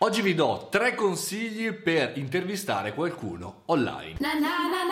Oggi vi do tre consigli per intervistare qualcuno online. Na na na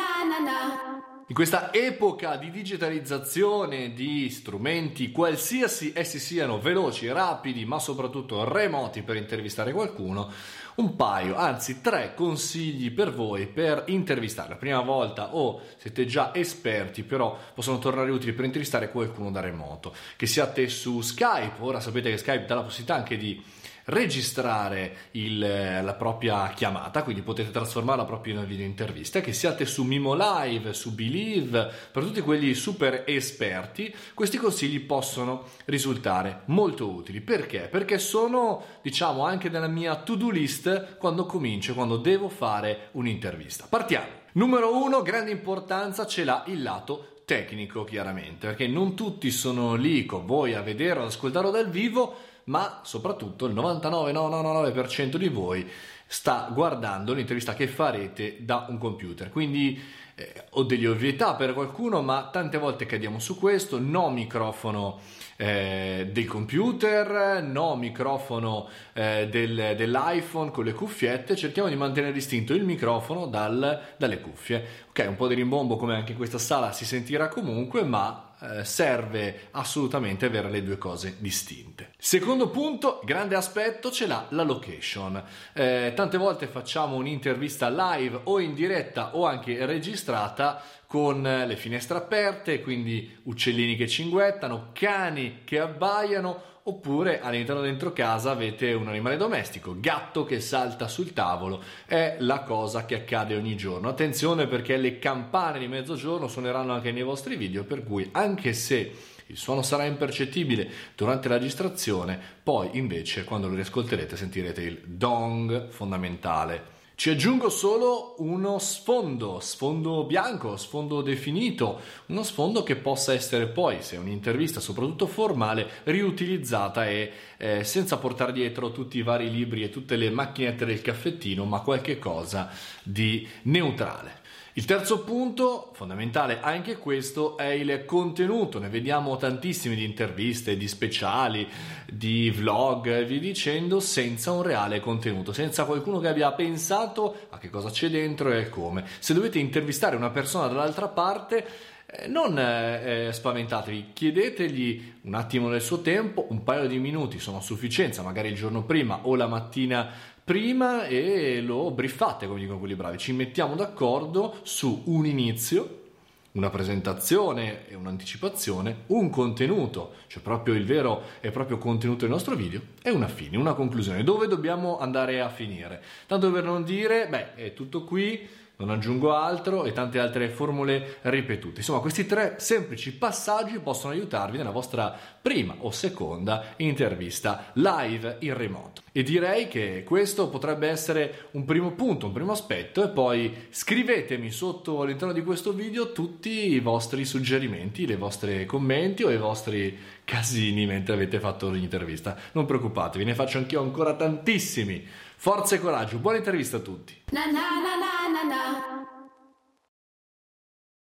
in questa epoca di digitalizzazione di strumenti, qualsiasi essi siano veloci, rapidi, ma soprattutto remoti per intervistare qualcuno, un paio, anzi tre consigli per voi per intervistare. La prima volta o siete già esperti, però possono tornare utili per intervistare qualcuno da remoto. Che siate su Skype, ora sapete che Skype dà la possibilità anche di registrare il, la propria chiamata, quindi potete trasformarla proprio in una video intervista, che siate su Mimo Live, su Believe, per tutti quelli super esperti, questi consigli possono risultare molto utili. Perché? Perché sono, diciamo, anche nella mia to-do list quando comincio, quando devo fare un'intervista. Partiamo. Numero uno, grande importanza ce l'ha il lato tecnico, chiaramente, perché non tutti sono lì con voi a vederlo, ad ascoltarlo dal vivo ma soprattutto il 99,99% di voi sta guardando l'intervista che farete da un computer. Quindi eh, ho delle ovvietà per qualcuno, ma tante volte cadiamo su questo, no microfono eh, del computer, no microfono eh, del, dell'iPhone con le cuffiette, cerchiamo di mantenere distinto il microfono dal, dalle cuffie. Ok, un po' di rimbombo come anche in questa sala si sentirà comunque, ma eh, serve assolutamente avere le due cose distinte. Secondo punto, grande aspetto, ce l'ha la location. Eh, tante volte facciamo un'intervista live o in diretta o anche registrata con le finestre aperte, quindi uccellini che cinguettano, cani che abbaiano oppure all'interno dentro casa avete un animale domestico, gatto che salta sul tavolo, è la cosa che accade ogni giorno. Attenzione perché le campane di mezzogiorno suoneranno anche nei vostri video, per cui anche se il suono sarà impercettibile durante la registrazione, poi invece quando lo riascolterete sentirete il dong fondamentale ci aggiungo solo uno sfondo, sfondo bianco, sfondo definito, uno sfondo che possa essere poi, se è un'intervista soprattutto formale, riutilizzata e eh, senza portare dietro tutti i vari libri e tutte le macchinette del caffettino, ma qualche cosa di neutrale. Il terzo punto, fondamentale anche questo, è il contenuto. Ne vediamo tantissimi di interviste, di speciali, di vlog e via dicendo, senza un reale contenuto, senza qualcuno che abbia pensato a che cosa c'è dentro e come. Se dovete intervistare una persona dall'altra parte, eh, non eh, spaventatevi, chiedetegli un attimo del suo tempo, un paio di minuti sono a sufficienza, magari il giorno prima o la mattina prima e lo briffate, come dicono quelli bravi. Ci mettiamo d'accordo su un inizio, una presentazione e un'anticipazione, un contenuto, cioè proprio il vero e proprio contenuto del nostro video, e una fine, una conclusione. Dove dobbiamo andare a finire? Tanto per non dire, beh, è tutto qui non aggiungo altro e tante altre formule ripetute. Insomma, questi tre semplici passaggi possono aiutarvi nella vostra prima o seconda intervista live in remoto. E direi che questo potrebbe essere un primo punto, un primo aspetto e poi scrivetemi sotto all'interno di questo video tutti i vostri suggerimenti, i vostri commenti o i vostri casini mentre avete fatto l'intervista. Non preoccupatevi, ne faccio anch'io ancora tantissimi. Forza e coraggio, buona intervista a tutti. Na, na, na,